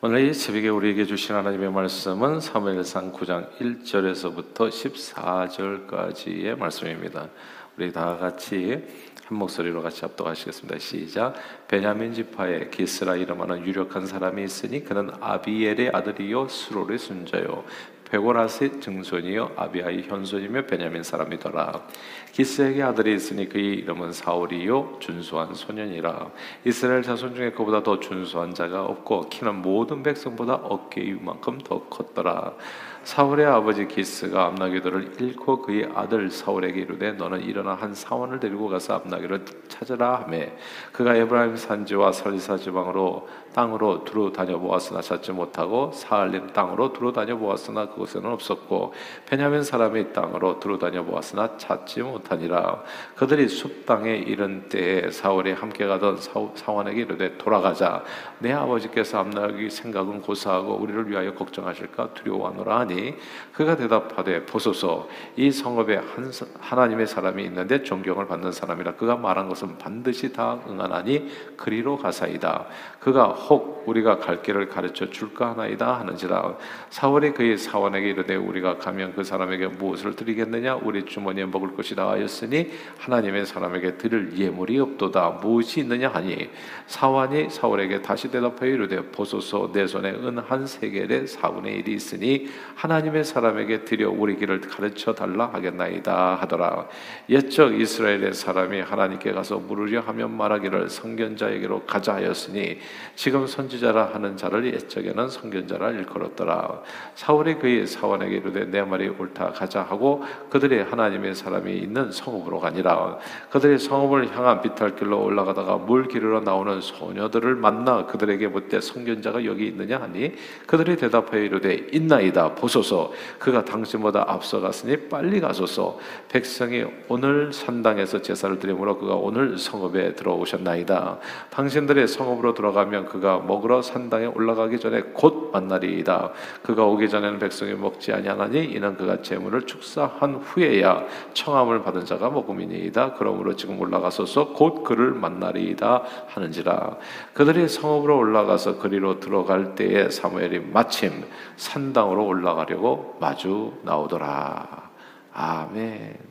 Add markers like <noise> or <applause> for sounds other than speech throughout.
오늘 이 새벽에 우리에게 주신 하나님의 말씀은 사무엘상 9장 1절에서부터 14절까지의 말씀입니다. 우리 다 같이 한 목소리로 같이 합독하시겠습니다. 시작. 베냐민 지파에 기스라 이름하는 유력한 사람이 있으니 그는 아비엘의 아들이요 수롤의 순자요 베고라스의 증손이요 아비아의 현손이며 베냐민 사람이더라. 기스에게 아들이 있으니 그의 이름은 사울이요 준수한 소년이라. 이스라엘 자손 중에 그보다 더 준수한 자가 없고 키는 모든 백성보다 어깨 위만큼 더 컸더라. 사울의 아버지 기스가 암나기들을 잃고 그의 아들 사울에게 이르되 너는 일어나 한 사원을 데리고 가서 암나기를 찾으라 하매 그가 에브라임 산지와 설리사 지방으로 땅으로 두루 다녀 보았으나 찾지 못하고 사할림 땅으로 두루 다녀 보았으나 그곳에는 없었고 베냐민 사람의 땅으로 두루 다녀 보았으나 찾지 못하니라. 그들이 숲 땅에 이른 때에 사울이 함께 가던 사원에게 이르되 돌아가자. 내 아버지께서 암나기 생각은 고사하고 우리를 위하여 걱정하실까 두려워하노라 하니 그가 대답하되 보소서 이 성읍에 한, 하나님의 사람이 있는데 존경을 받는 사람이라 그가 말한 것은 반드시 다 응하나니 그리로 가사이다 그가 혹 우리가 갈 길을 가르쳐 줄까 하나이다 하는지라 사월이 그의 사원에게 이르되 우리가 가면 그 사람에게 무엇을 드리겠느냐? 우리 주머니에 먹을 것이 나하였으니 하나님의 사람에게 드릴 예물이 없도다. 무엇이 있느냐? 하니 사원이 사월에게 다시 대답하여 이르되 보소서 내 손에 은 한 세겔의 사분의 일이 있으니 하나님의 사람에게 드려 우리 길을 가르쳐 달라 하겠나이다 하더라. 옛적 이스라엘의 사람이 하나님께 가서 물으려 하면 말하기를 성견자에게로 가자 하였으니 지금 선지자라 하는 자를 옛적에는 성견자라 일컬었더라. 사울이 그의 사원에게 이르되 내 말이 옳다 가자 하고 그들이 하나님의 사람이 있는 성읍으로 가니라. 그들이 성읍을 향한 비탈길로 올라가다가 물 기르러 나오는 소녀들을 만나 그들에게 묻되 성견자가 여기 있느냐 하니 그들이 대답하여 이르되 있나이다. 보소서. 그가 당신보다 앞서갔으니 빨리 가소서. 백성이 오늘 산당에서 제사를 드리므로 그가 오늘 성읍에 들어오셨나이다. 당신들의 성읍으로 들어가 면 그가 먹으러 산당에 올라가기 전에 곧 만나리이다 그가 오기 전에는 백성이 먹지 아니하나니 이는 그가 재물을 축사한 후에야 청함을 받은 자가 먹음이니이다 그러므로 지금 올라가소서 곧 그를 만나리이다 하는지라 그들이 성읍으로 올라가서 그리로 들어갈 때에 사무엘이 마침 산당으로 올라가 올라가려고 마주 나오더라. 아멘.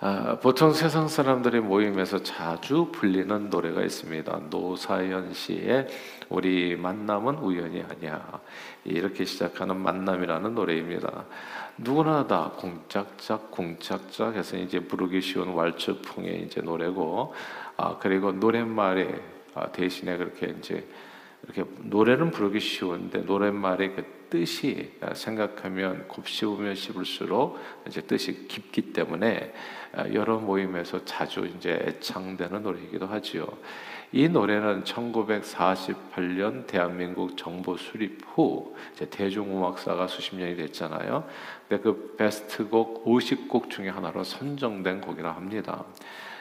아, 보통 세상 사람들의 모임에서 자주 불리는 노래가 있습니다. 노사연 씨의 우리 만남은 우연이 아니야. 이렇게 시작하는 만남이라는 노래입니다. 누구나 다 공짝짝 공짝짝 해서 이제 부르기 쉬운 왈츠풍의 이제 노래고, 아, 그리고 노랫말에 아, 대신에 그렇게 이제 이렇게 노래는 부르기 쉬운데 노랫말의 그 뜻이 생각하면 곱씹으면 씹을수록 이제 뜻이 깊기 때문에 아, 여러 모임에서 자주 이제 애창되는 노래이기도 하지요. 이 노래는 1948년 대한민국 정부 수립 후 대중음악사가 수십 년이 됐잖아요. 근데 그 베스트곡 50곡 중에 하나로 선정된 곡이라 합니다.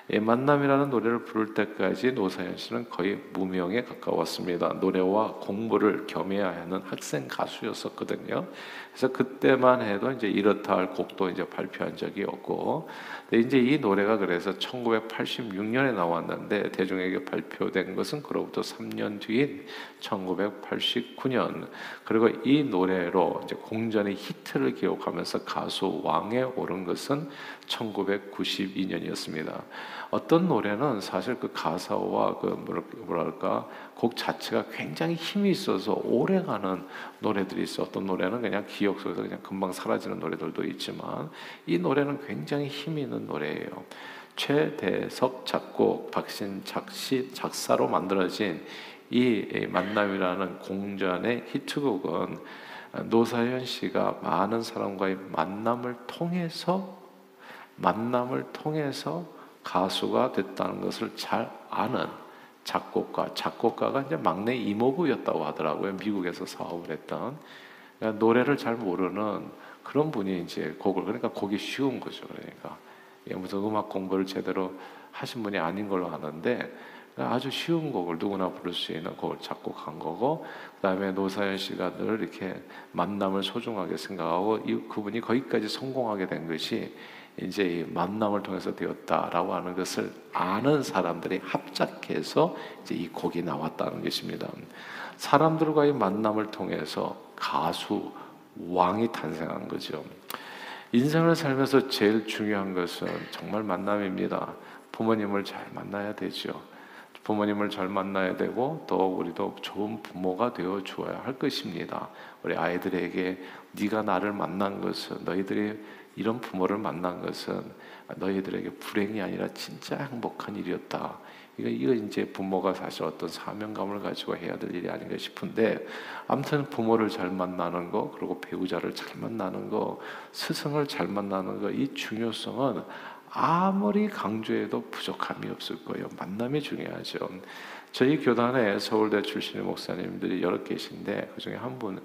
예, 만남이라는 노래를 부를 때까지 노사연 씨는 거의 무명에 가까웠습니다. 노래와 공부를 겸해야 하는 학생 가수였었거든요. 그래서 그때만 해도 이제 이렇다 할 곡도 이제 발표한 적이 없고, 이제 이 노래가 그래서 1986년에 나왔는데 대중에게 발표된 것은 그로부터 3년 뒤인 1989년. 그리고 이 노래로 이제 공전의 히트를 기록하면서 가수 왕에 오른 것은 1992년이었습니다. 어떤 노래는 사실 그 가사와 그 뭐랄까 곡 자체가 굉장히 힘이 있어서 오래가는 노래들이 있어. 어떤 노래는 그냥 기억 속에서 그냥 금방 사라지는 노래들도 있지만 이 노래는 굉장히 힘이 있는 노래예요. 최대석 작곡, 박신 작 시 작사로 만들어진 이 만남이라는 공전의 히트곡은 노사연 씨가 많은 사람과의 만남을 통해서 만남을 통해서 가수가 됐다는 것을 잘 아는 작곡가, 작곡가가 이제 막내 이모부였다고 하더라고요. 미국에서 사업을 했던 그러니까 노래를 잘 모르는 그런 분이 이제 곡을 그러니까 곡이 쉬운 거죠. 그러니까 무슨 음악 공부를 제대로 하신 분이 아닌 걸로 아는데 아주 쉬운 곡을 누구나 부를 수 있는 곡을 작곡한 거고 그다음에 노사연 씨가 늘 이렇게 만남을 소중하게 생각하고 이 그분이 거기까지 성공하게 된 것이 이제 이 만남을 통해서 되었다라고 하는 것을 아는 사람들이 합작해서 이제 이 곡이 나왔다는 것입니다. 사람들과의 만남을 통해서 가수 왕이 탄생한 거죠. 인생을 살면서 제일 중요한 것은 정말 만남입니다. 부모님을 잘 만나야 되죠. 부모님을 잘 만나야 되고 또 우리도 좋은 부모가 되어 주어야 할 것입니다. 우리 아이들에게 네가 나를 만난 것은 너희들이 이런 부모를 만난 것은 너희들에게 불행이 아니라 진짜 행복한 일이었다. 이거 이거 이제 부모가 사실 어떤 사명감을 가지고 해야 될 일이 아닌가 싶은데 아무튼 부모를 잘 만나는 거 그리고 배우자를 잘 만나는 거 스승을 잘 만나는 거 이 중요성은 아무리 강조해도 부족함이 없을 거예요. 만남이 중요하죠. 저희 교단에 서울대 출신의 목사님들이 여러 계신데 그 중에 한 분,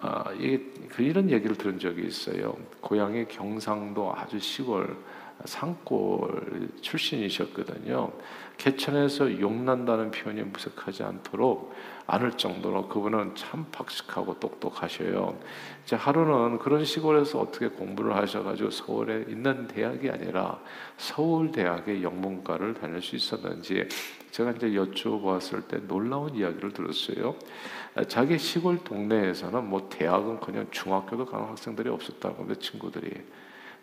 어, 이, 그 이런 얘기를 들은 적이 있어요. 고향이 경상도 아주 시골 산골 출신이셨거든요. 개천에서 용난다는 표현이 무색하지 않도록 않을 정도로 그분은 참 박식하고 똑똑하셔요. 이제 하루는 그런 시골에서 어떻게 공부를 하셔가지고 서울에 있는 대학이 아니라 서울 대학의 영문과를 다닐 수 있었는지 제가 이제 여쭤봤을 때 놀라운 이야기를 들었어요. 자기 시골 동네에서는 뭐 대학은 그냥 중학교도 가는 학생들이 없었다고 내 친구들이.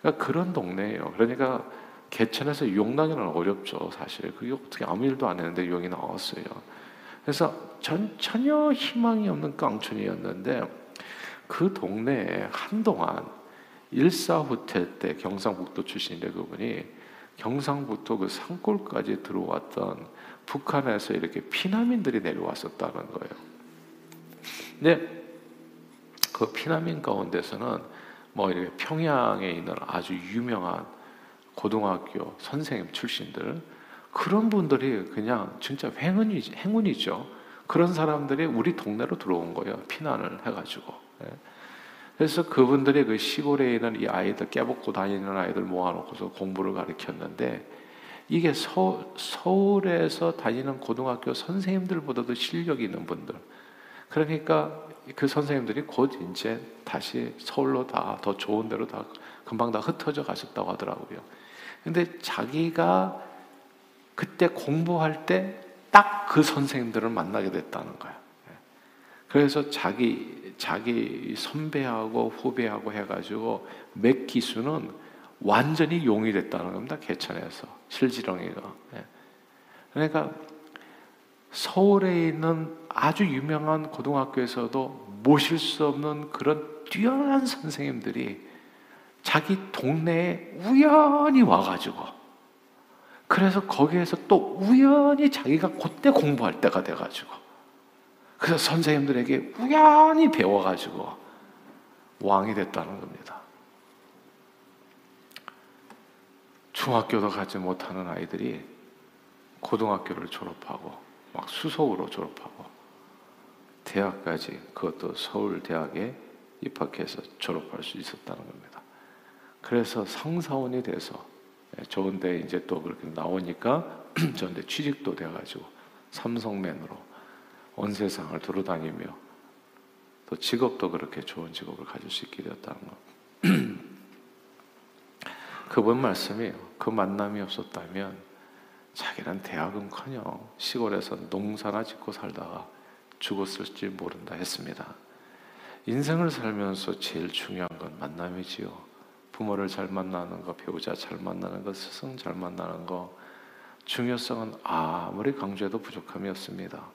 그러니까 그런 동네예요. 그러니까 개천에서 용 나기는 어렵죠, 사실. 그게 어떻게 아무 일도 안 했는데 용이 나왔어요. 그래서 전, 전혀 희망이 없는 깡촌이었는데 그 동네에 한동안 일사후퇴 때 경상북도 출신인데 그분이 경상북도 그 산골까지 들어왔던 북한에서 이렇게 피난민들이 내려왔었다는 거예요. 근데 그 피난민 가운데서는 뭐 이렇게 평양에 있는 아주 유명한 고등학교 선생님 출신들 그런 분들이 그냥 진짜 행운이 행운이죠. 그런 사람들이 우리 동네로 들어온 거예요. 피난을 해가지고. 예. 그래서 그분들이 그 시골에 있는 이 아이들 깨벗고 다니는 아이들 모아놓고서 공부를 가르쳤는데 이게 서, 서울에서 다니는 고등학교 선생님들보다도 실력이 있는 분들. 그러니까 그 선생님들이 곧 이제 다시 서울로 다 더 좋은 데로 다 금방 다 흩어져 가셨다고 하더라고요. 근데 자기가 그때 공부할 때 딱 그 선생님들을 만나게 됐다는 거야. 그래서 자기 자기 선배하고 후배하고 해가지고 몇 기수는 완전히 용이 됐다는 겁니다. 개천에서 실지렁이가. 그러니까 서울에 있는 아주 유명한 고등학교에서도 모실 수 없는 그런 뛰어난 선생님들이 자기 동네에 우연히 와가지고 그래서 거기에서 또 우연히 자기가 그때 공부할 때가 돼가지고 그래서 선생님들에게 우연히 배워가지고 왕이 됐다는 겁니다. 중학교도 가지 못하는 아이들이 고등학교를 졸업하고 막 수석으로 졸업하고 대학까지 그것도 서울 대학에 입학해서 졸업할 수 있었다는 겁니다. 그래서 상사원이 돼서 예, 좋은 데 이제 또 그렇게 나오니까 <clears throat> 저한테 취직도 돼가지고 삼성맨으로 온 세상을 돌아다니며 또 직업도 그렇게 좋은 직업을 가질 수 있게 되었다는 것. <clears throat> 그분 말씀이에요. 그 만남이 없었다면 자기는 대학은커녕 시골에서 농사나 짓고 살다가 죽었을지 모른다 했습니다. 인생을 살면서 제일 중요한 건 만남이지요. 부모를 잘 만나는 거, 배우자 잘 만나는 거, 스승 잘 만나는 거 중요성은 아무리 강조해도 부족함이 없습니다.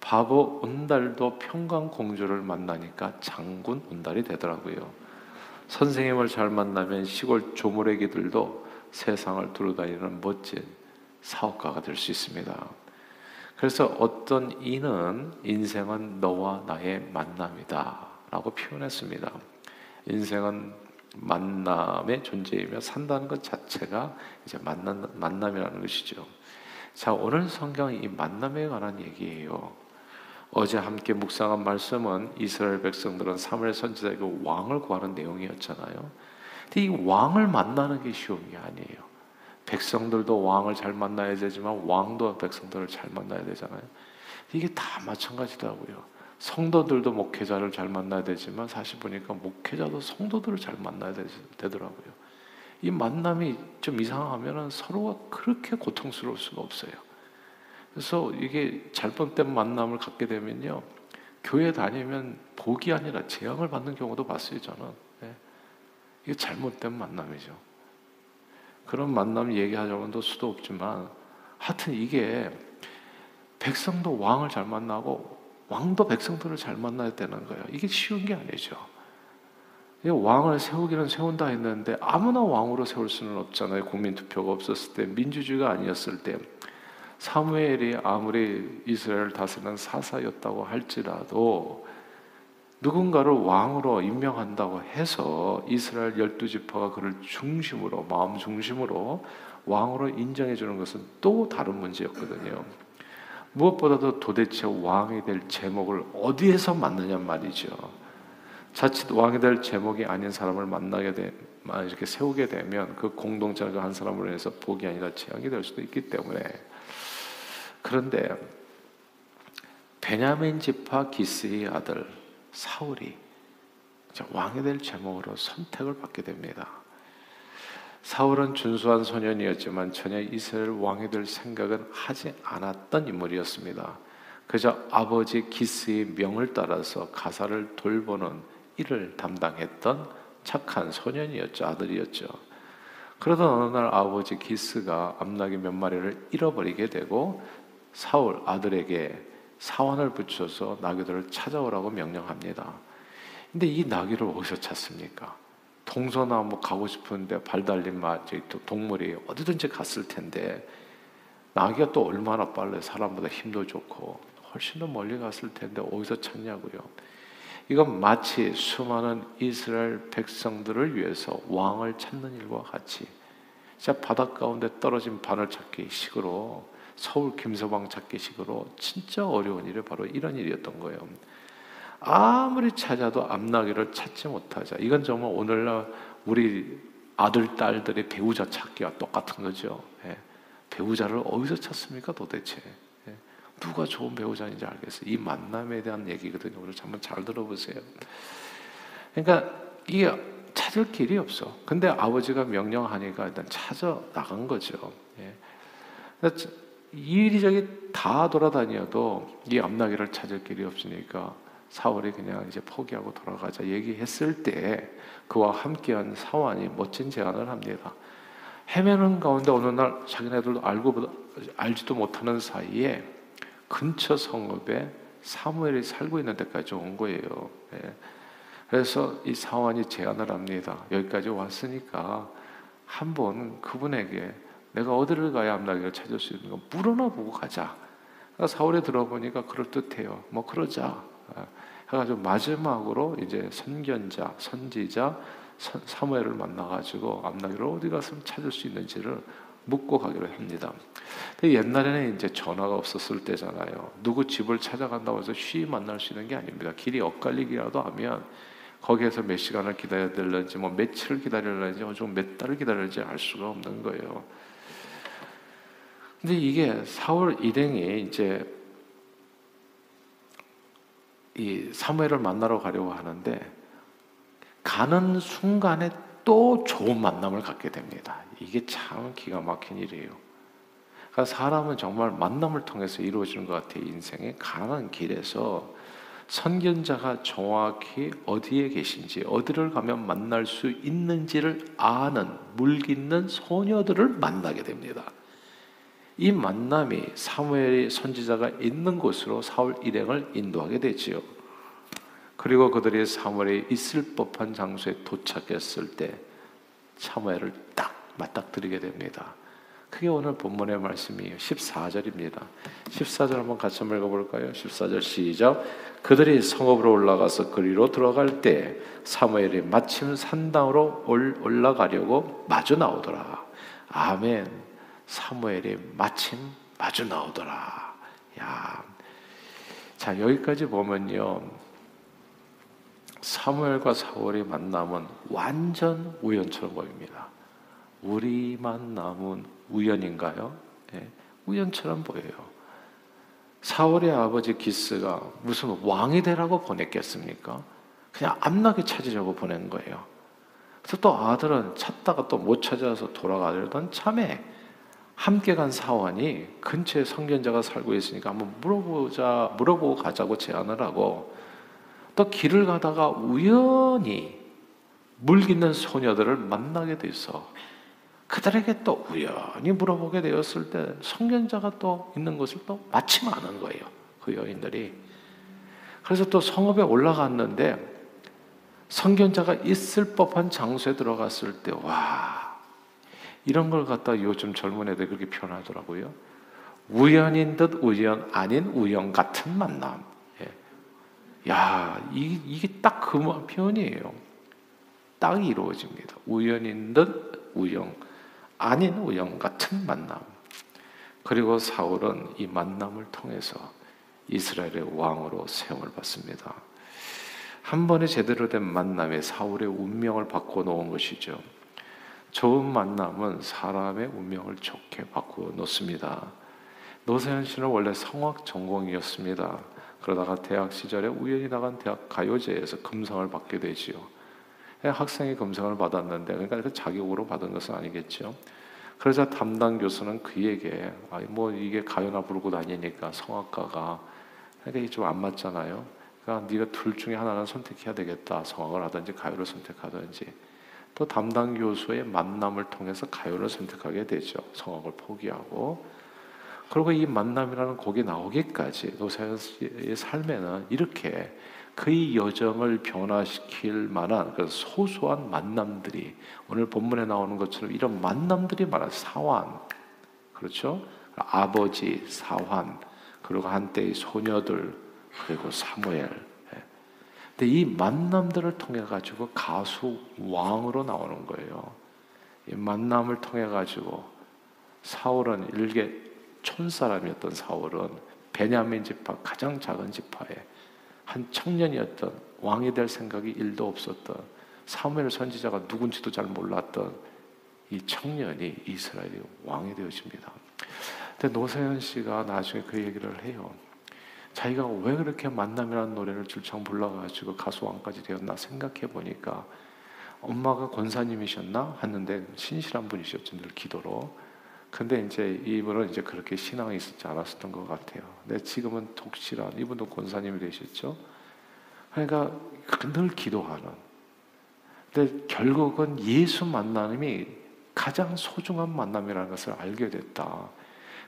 바보 온달도 평강 공주를 만나니까 장군 온달이 되더라고요. 선생님을 잘 만나면 시골 조물애기들도 세상을 두루다니는 멋진 사업가가 될 수 있습니다. 그래서 어떤 이는 인생은 너와 나의 만남이다 라고 표현했습니다. 인생은 만남의 존재이며 산다는 것 자체가 이제 만남 만남이라는 것이죠. 자 오늘 성경 이 만남에 관한 얘기예요. 어제 함께 묵상한 말씀은 이스라엘 백성들은 사무엘 선지자에게 왕을 구하는 내용이었잖아요. 근데 이 왕을 만나는 게 쉬운 게 아니에요. 백성들도 왕을 잘 만나야 되지만 왕도 백성들을 잘 만나야 되잖아요. 이게 다 마찬가지더라고요. 성도들도 목회자를 잘 만나야 되지만 사실 보니까 목회자도 성도들을 잘 만나야 되 더라고요. 이 만남이 좀 이상하면은 서로가 그렇게 고통스러울 수가 없어요. 그래서 이게 잘못된 만남을 갖게 되면요. 교회 다니면 복이 아니라 재앙을 받는 경우도 봤어요, 저는. 예. 이게 잘못된 만남이죠. 그런 만남 얘기하자고도 수도 없지만 하여튼 이게 백성도 왕을 잘 만나고 왕도 백성들을 잘 만나야 되는 거예요. 이게 쉬운 게 아니죠. 왕을 세우기는 세운다 했는데 아무나 왕으로 세울 수는 없잖아요. 국민 투표가 없었을 때 민주주의가 아니었을 때 사무엘이 아무리 이스라엘을 다스리는 사사였다고 할지라도 누군가를 왕으로 임명한다고 해서 이스라엘 열두 지파가 그를 중심으로 마음 중심으로 왕으로 인정해 주는 것은 또 다른 문제였거든요. 무엇보다도 도대체 왕이 될 제목을 어디에서 만느냐 말이죠. 자칫 왕이 될 제목이 아닌 사람을 만나게 되 이렇게 세우게 되면 그 공동체가 한 사람으로 인해서 복이 아니라 재앙이 될 수도 있기 때문에 그런데 베냐민 지파 기스의 아들 사울이 왕이 될 제목으로 선택을 받게 됩니다. 사울은 준수한 소년이었지만 전혀 이스라엘 왕이 될 생각은 하지 않았던 인물이었습니다. 그저 아버지 기스의 명을 따라서 가사를 돌보는 일을 담당했던 착한 소년이었죠. 아들이었죠. 그러던 어느 날 아버지 기스가 암나귀 몇 마리를 잃어버리게 되고 사울 아들에게 사원을 붙여서 나귀들을 찾아오라고 명령합니다. 근데 이 나귀를 어디서 찾습니까? 동서나무 가고 싶은데 발 달린 동물이 어디든지 갔을 텐데 나귀가 또 얼마나 빨래 사람보다 힘도 좋고 훨씬 더 멀리 갔을 텐데 어디서 찾냐고요. 이건 마치 수많은 이스라엘 백성들을 위해서 왕을 찾는 일과 같이 진짜 바닷 가운데 떨어진 바늘 찾기 식으로 서울 김서방 찾기 식으로 진짜 어려운 일이 바로 이런 일이었던 거예요. 아무리 찾아도 앞나기를 찾지 못하자. 이건 정말 오늘날 우리 아들 딸들의 배우자 찾기와 똑같은 거죠. 예. 배우자를 어디서 찾습니까 도대체? 예. 누가 좋은 배우자인지 알겠어요. 이 만남에 대한 얘기거든요. 우리 한번 잘 들어보세요. 그러니까 이게 찾을 길이 없어. 근데 아버지가 명령하니까 일단 찾아 나간 거죠. 예. 이리저리 다 돌아다녀도 이 암나기를 찾을 길이 없으니까 사울이 그냥 이제 포기하고 돌아가자 얘기했을 때 그와 함께한 사환이 멋진 제안을 합니다. 헤매는 가운데 어느 날 자기네들도 알고 알지도 못하는 사이에 근처 성읍에 사무엘이 살고 있는 데까지 온 거예요. 예. 그래서 이 사환이 제안을 합니다. 여기까지 왔으니까 한번 그분에게 내가 어디를 가야 암나기를 찾을 수 있는 가 물어나 보고 가자. 그러니까 사울에 들어보니까 그럴 듯해요. 뭐 그러자. 아, 해가지고 마지막으로 이제 선견자, 선지자 사무엘을 만나가지고 암나기를 어디 가서 찾을 수 있는지를 묻고 가기로 합니다. 옛날에는 이제 전화가 없었을 때잖아요. 누구 집을 찾아간다고 해서 쉬 만날 수 있는 게 아닙니다. 길이 엇갈리기라도 하면 거기에서 몇 시간을 기다려야 될는지, 뭐 며칠을 기다려야 되는지, 몇 달을 기다려야 되는지 알 수가 없는 거예요. 근데 이게 사울 일행이 이제 이 사무엘을 만나러 가려고 하는데 가는 순간에 또 좋은 만남을 갖게 됩니다. 이게 참 기가 막힌 일이에요. 그러니까 사람은 정말 만남을 통해서 이루어지는 것 같아요. 인생에 가는 길에서 선견자가 정확히 어디에 계신지, 어디를 가면 만날 수 있는지를 아는 물깃는 소녀들을 만나게 됩니다. 이 만남이 사무엘이 선지자가 있는 곳으로 사울 일행을 인도하게 되지요. 그리고 그들이 사무엘이 있을 법한 장소에 도착했을 때 사무엘을 딱 맞닥뜨리게 됩니다. 그게 오늘 본문의 말씀이에요. 14절입니다. 14절 한번 같이 한번 읽어볼까요? 14절 시작. 그들이 성읍으로 올라가서 그리로 들어갈 때 사무엘이 마침 산당으로 올라가려고 마주 나오더라. 아멘. 사무엘이 마침 마주 나오더라. 야. 자, 여기까지 보면요. 사무엘과 사울의 만남은 완전 우연처럼 보입니다. 우리 만 남은 우연인가요? 네, 우연처럼 보여요. 사울의 아버지 기스가 무슨 왕이 되라고 보냈겠습니까? 그냥 암나게 찾으려고 보낸 거예요. 그래서 또 아들은 찾다가 또 못 찾아서 돌아가려던 참에 함께 간 사원이 근처에 성견자가 살고 있으니까 한번 물어보자 물어보고 가자고 제안을 하고 또 길을 가다가 우연히 물깃는 소녀들을 만나게 돼서 그들에게 또 우연히 물어보게 되었을 때 성견자가 또 있는 것을 또 마침 아는 거예요. 그 여인들이. 그래서 또 성읍에 올라갔는데 성견자가 있을 법한 장소에 들어갔을 때, 와, 이런 걸 갖다 요즘 젊은 애들 그렇게 표현하더라고요. 우연인 듯 우연 아닌 우연 같은 만남. 예. 야, 이, 이게 딱 그 표현이에요. 딱 이루어집니다. 우연인 듯 우연 아닌 우연 같은 만남. 그리고 사울은 이 만남을 통해서 이스라엘의 왕으로 세움을 받습니다. 한 번에 제대로 된 만남에 사울의 운명을 바꿔 놓은 것이죠. 좋은 만남은 사람의 운명을 좋게 바꾸어 놓습니다. 노세현 씨는 원래 성악 전공이었습니다. 그러다가 대학 시절에 우연히 나간 대학 가요제에서 금상을 받게 되지요. 예, 학생이 금상을 받았는데 그러니까 그 자격으로 받은 것은 아니겠죠. 그러자 담당 교수는 그에게 뭐 이게 가요나 부르고 다니니까 성악가가 그러니까 좀안 맞잖아요. 그러니까 네가 둘 중에 하나는 선택해야 되겠다. 성악을 하든지 가요를 선택하든지. 또 담당 교수의 만남을 통해서 가요를 선택하게 되죠. 성악을 포기하고. 그리고 이 만남이라는 곡이 나오기까지 노사의 삶에는 이렇게 그의 여정을 변화시킬 만한 그 소소한 만남들이 오늘 본문에 나오는 것처럼 이런 만남들이 많아 사환 그렇죠 아버지 사환 그리고 한때의 소녀들 그리고 사무엘. 예. 근데 이 만남들을 통해 가지고 가수 왕으로 나오는 거예요. 이 만남을 통해 가지고 사울은 일개 촌 사람이었던 사울은 베냐민 지파 가장 작은 지파에 한 청년이었던 왕이 될 생각이 일도 없었던 사무엘 선지자가 누군지도 잘 몰랐던 이 청년이 이스라엘의 왕이 되어집니다. 근데 노세현 씨가 나중에 그 얘기를 해요. 자기가 왜 그렇게 만남이라는 노래를 줄창 불러가지고 가수왕까지 되었나 생각해 보니까 엄마가 권사님이셨나 했는데 신실한 분이셨죠 늘 기도로. 근데 이제 이분은 이제 그렇게 신앙이 있었지 않았었던 것 같아요. 근데 지금은 독실한 이분도 권사님이 되셨죠. 그러니까 늘 기도하는. 근데 결국은 예수 만남이 가장 소중한 만남이라는 것을 알게 됐다.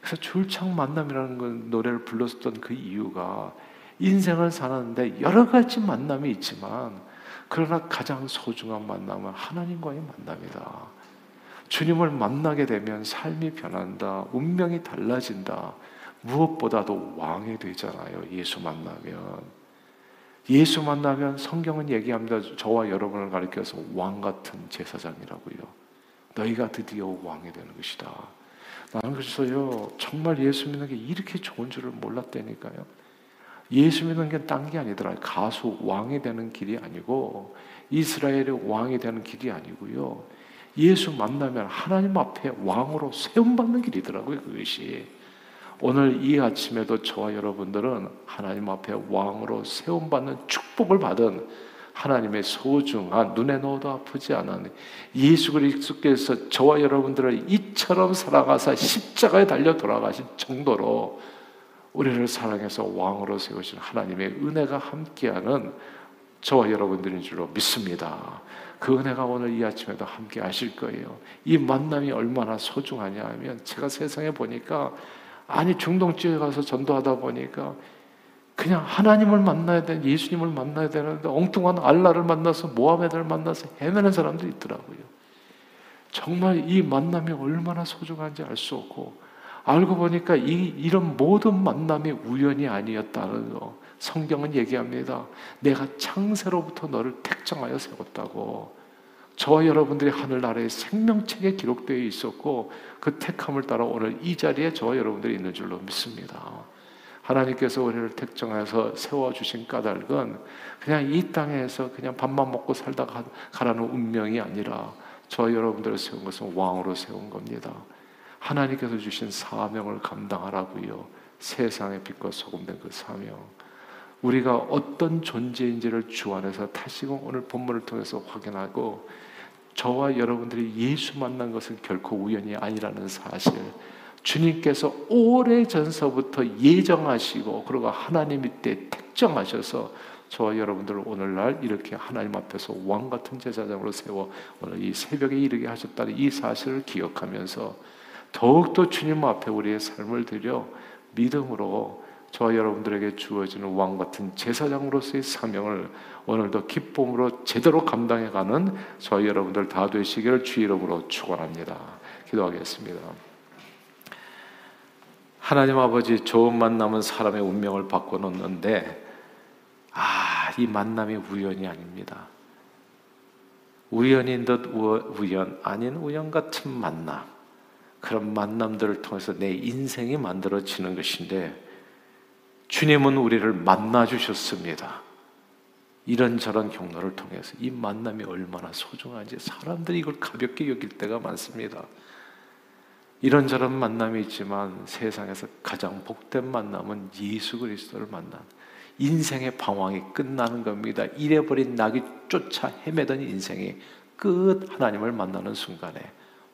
그래서 줄창 만남이라는 건 노래를 불렀던 그 이유가 인생을 사는데 여러 가지 만남이 있지만 그러나 가장 소중한 만남은 하나님과의 만남이다. 주님을 만나게 되면 삶이 변한다. 운명이 달라진다. 무엇보다도 왕이 되잖아요. 예수 만나면. 예수 만나면 성경은 얘기합니다. 저와 여러분을 가리켜서 왕 같은 제사장이라고요. 너희가 드디어 왕이 되는 것이다. 나는 그래서요 정말 예수 믿는 게 이렇게 좋은 줄을 몰랐다니까요. 예수 믿는 게 딴 게 아니더라. 가수 왕이 되는 길이 아니고 이스라엘의 왕이 되는 길이 아니고요. 예수 만나면 하나님 앞에 왕으로 세움받는 길이더라고요. 그것이. 오늘 이 아침에도 저와 여러분들은 하나님 앞에 왕으로 세움받는 축복을 받은 하나님의 소중한 눈에 넣어도 아프지 않은 예수 그리스도께서 저와 여러분들을 이처럼 사랑하사 십자가에 달려 돌아가신 정도로 우리를 사랑해서 왕으로 세우신 하나님의 은혜가 함께하는 저와 여러분들인 줄로 믿습니다. 그 은혜가 오늘 이 아침에도 함께 하실 거예요. 이 만남이 얼마나 소중하냐 하면 제가 세상에 보니까 아니 중동지에 가서 전도하다 보니까 그냥 하나님을 만나야 되는 예수님을 만나야 되는데 엉뚱한 알라를 만나서 모하메드를 만나서 헤매는 사람들이 있더라고요. 정말 이 만남이 얼마나 소중한지 알 수 없고 알고 보니까 이 이런 모든 만남이 우연이 아니었다는 거 성경은 얘기합니다. 내가 창세로부터 너를 택정하여 세웠다고. 저와 여러분들이 하늘나라의 생명책에 기록되어 있었고 그 택함을 따라 오늘 이 자리에 저와 여러분들이 있는 줄로 믿습니다. 하나님께서 우리를 택정해서 세워주신 까닭은 그냥 이 땅에서 그냥 밥만 먹고 살다 가라는 운명이 아니라 저 여러분들을 세운 것은 왕으로 세운 겁니다. 하나님께서 주신 사명을 감당하라고요. 세상의 빛과 소금된 그 사명. 우리가 어떤 존재인지를 주 안에서 다시금 오늘 본문을 통해서 확인하고 저와 여러분들이 예수 만난 것은 결코 우연이 아니라는 사실. 주님께서 오래 전서부터 예정하시고 그리고 하나님이 때 택정하셔서 저와 여러분들을 오늘날 이렇게 하나님 앞에서 왕 같은 제사장으로 세워 오늘 이 새벽에 이르게 하셨다는 이 사실을 기억하면서 더욱더 주님 앞에 우리의 삶을 드려 믿음으로 저와 여러분들에게 주어지는 왕 같은 제사장으로서의 사명을 오늘도 기쁨으로 제대로 감당해가는 저와 여러분들 다 되시기를 주 이름으로 축원합니다. 기도하겠습니다. 하나님 아버지 좋은 만남은 사람의 운명을 바꿔놓는데 아, 이 만남이 우연이 아닙니다. 우연인 듯 우연 아닌 우연 같은 만남. 그런 만남들을 통해서 내 인생이 만들어지는 것인데 주님은 우리를 만나 주셨습니다. 이런저런 경로를 통해서 이 만남이 얼마나 소중한지 사람들이 이걸 가볍게 여길 때가 많습니다. 이런저런 만남이 있지만 세상에서 가장 복된 만남은 예수 그리스도를 만난 인생의 방황이 끝나는 겁니다. 잃어버린 낙이 쫓아 헤매던 인생이 끝 하나님을 만나는 순간에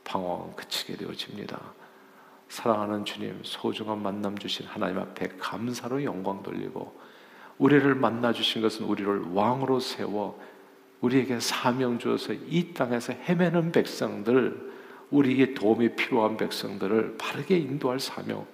방황은 그치게 되어집니다. 사랑하는 주님, 소중한 만남 주신 하나님 앞에 감사로 영광 돌리고 우리를 만나 주신 것은 우리를 왕으로 세워 우리에게 사명 주어서 이 땅에서 헤매는 백성들 우리에게 도움이 필요한 백성들을 바르게 인도할 사명,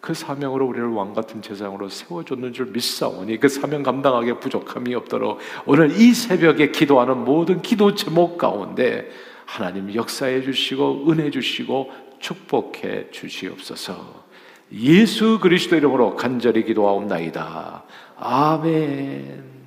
그 사명으로 우리를 왕 같은 제사장으로 세워줬는 줄 믿사오니 그 사명 감당하기에 부족함이 없도록 오늘 이 새벽에 기도하는 모든 기도 제목 가운데 하나님 역사해 주시고 은혜 주시고 축복해 주시옵소서. 예수 그리스도 이름으로 간절히 기도하옵나이다. 아멘.